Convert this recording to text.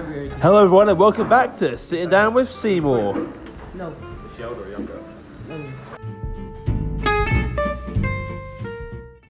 Hello, everyone, and welcome back to Sitting Down with Seymour. No.